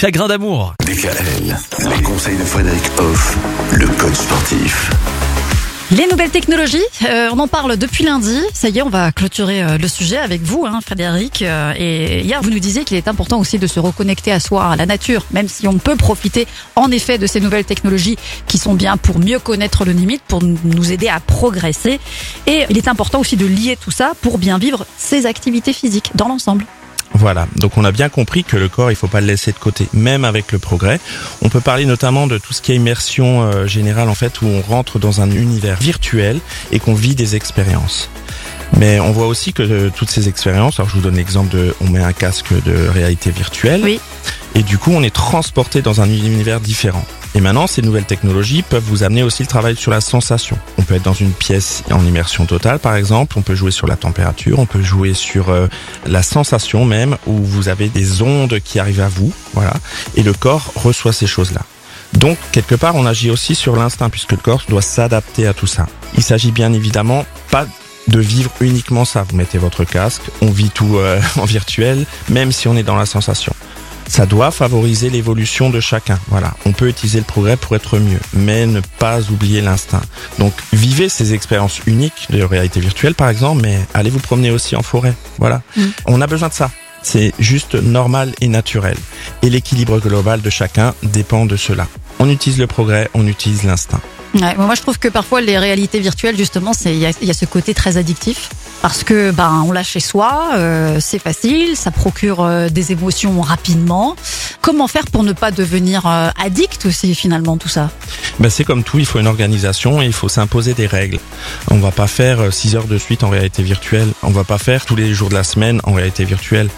Chagrin d'amour. DKL, les conseils de Frédéric Hoff, le code sportif. Les nouvelles technologies, euh, on en parle depuis lundi. Ça y est, on va clôturer euh, le sujet avec vous, hein, Frédéric. Euh, et hier, vous nous disiez qu'il est important aussi de se reconnecter à soi, à la nature, même si on peut profiter en effet de ces nouvelles technologies qui sont bien pour mieux connaître le limite, pour nous aider à progresser. Et il est important aussi de lier tout ça pour bien vivre ses activités physiques dans l'ensemble. Voilà, donc on a bien compris que le corps, il faut pas le laisser de côté, même avec le progrès. On peut parler notamment de tout ce qui est immersion euh, générale, en fait, où on rentre dans un univers virtuel et qu'on vit des expériences. Mais on voit aussi que euh, toutes ces expériences, alors je vous donne l'exemple de, on met un casque de réalité virtuelle, Oui. et du coup on est transporté dans un univers différent. Et maintenant, ces nouvelles technologies peuvent vous amener aussi le travail sur la sensation. On peut être dans une pièce en immersion totale, par exemple. On peut jouer sur la température. On peut jouer sur euh, la sensation même, où vous avez des ondes qui arrivent à vous. Voilà. Et le corps reçoit ces choses-là. Donc, quelque part, on agit aussi sur l'instinct, puisque le corps doit s'adapter à tout ça. Il s'agit bien évidemment pas de vivre uniquement ça. Vous mettez votre casque, on vit tout euh, en virtuel, même si on est dans la sensation. Ça doit favoriser l'évolution de chacun. Voilà, on peut utiliser le progrès pour être mieux, mais ne pas oublier l'instinct. Donc, vivez ces expériences uniques de réalité virtuelle, par exemple, mais allez vous promener aussi en forêt. Voilà, on a besoin de ça. C'est juste normal et naturel. Et l'équilibre global de chacun dépend de cela. On utilise le progrès, on utilise l'instinct. Ouais, moi je trouve que parfois les réalités virtuelles justement y il y a ce côté très addictif parce que ben on l'a chez soi, euh, c'est facile, ça procure euh, des émotions rapidement. Comment faire pour ne pas devenir euh, addict aussi finalement tout ça? Ben c'est comme tout, il faut une organisation et il faut s'imposer des règles. On va pas faire 6 heures de suite en réalité virtuelle. On va pas faire tous les jours de la semaine en réalité virtuelle.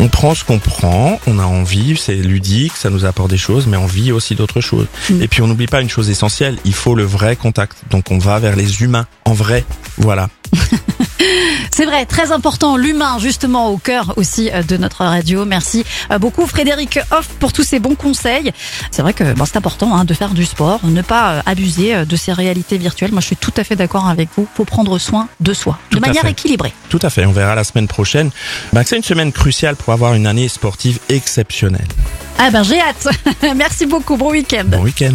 On prend ce qu'on prend, on a envie, c'est ludique, ça nous apporte des choses, mais on vit aussi d'autres choses. Mm. Et puis on n'oublie pas une chose essentielle, il faut le vrai contact. Donc on va vers les humains, en vrai. Voilà. C'est vrai, très important, l'humain justement au cœur aussi euh, de notre radio. Merci euh, beaucoup Frédéric Hoff pour tous ces bons conseils. C'est vrai que bon, c'est important hein, de faire du sport, ne pas euh, abuser de ces réalités virtuelles. Moi je suis tout à fait d'accord avec vous, faut prendre soin de soi, de manière équilibrée. Tout à fait, on verra la semaine prochaine. Ben, c'est une semaine cruciale pour avoir une année sportive exceptionnelle. Ah ben j'ai hâte. Merci beaucoup, bon week-end. Bon week-end.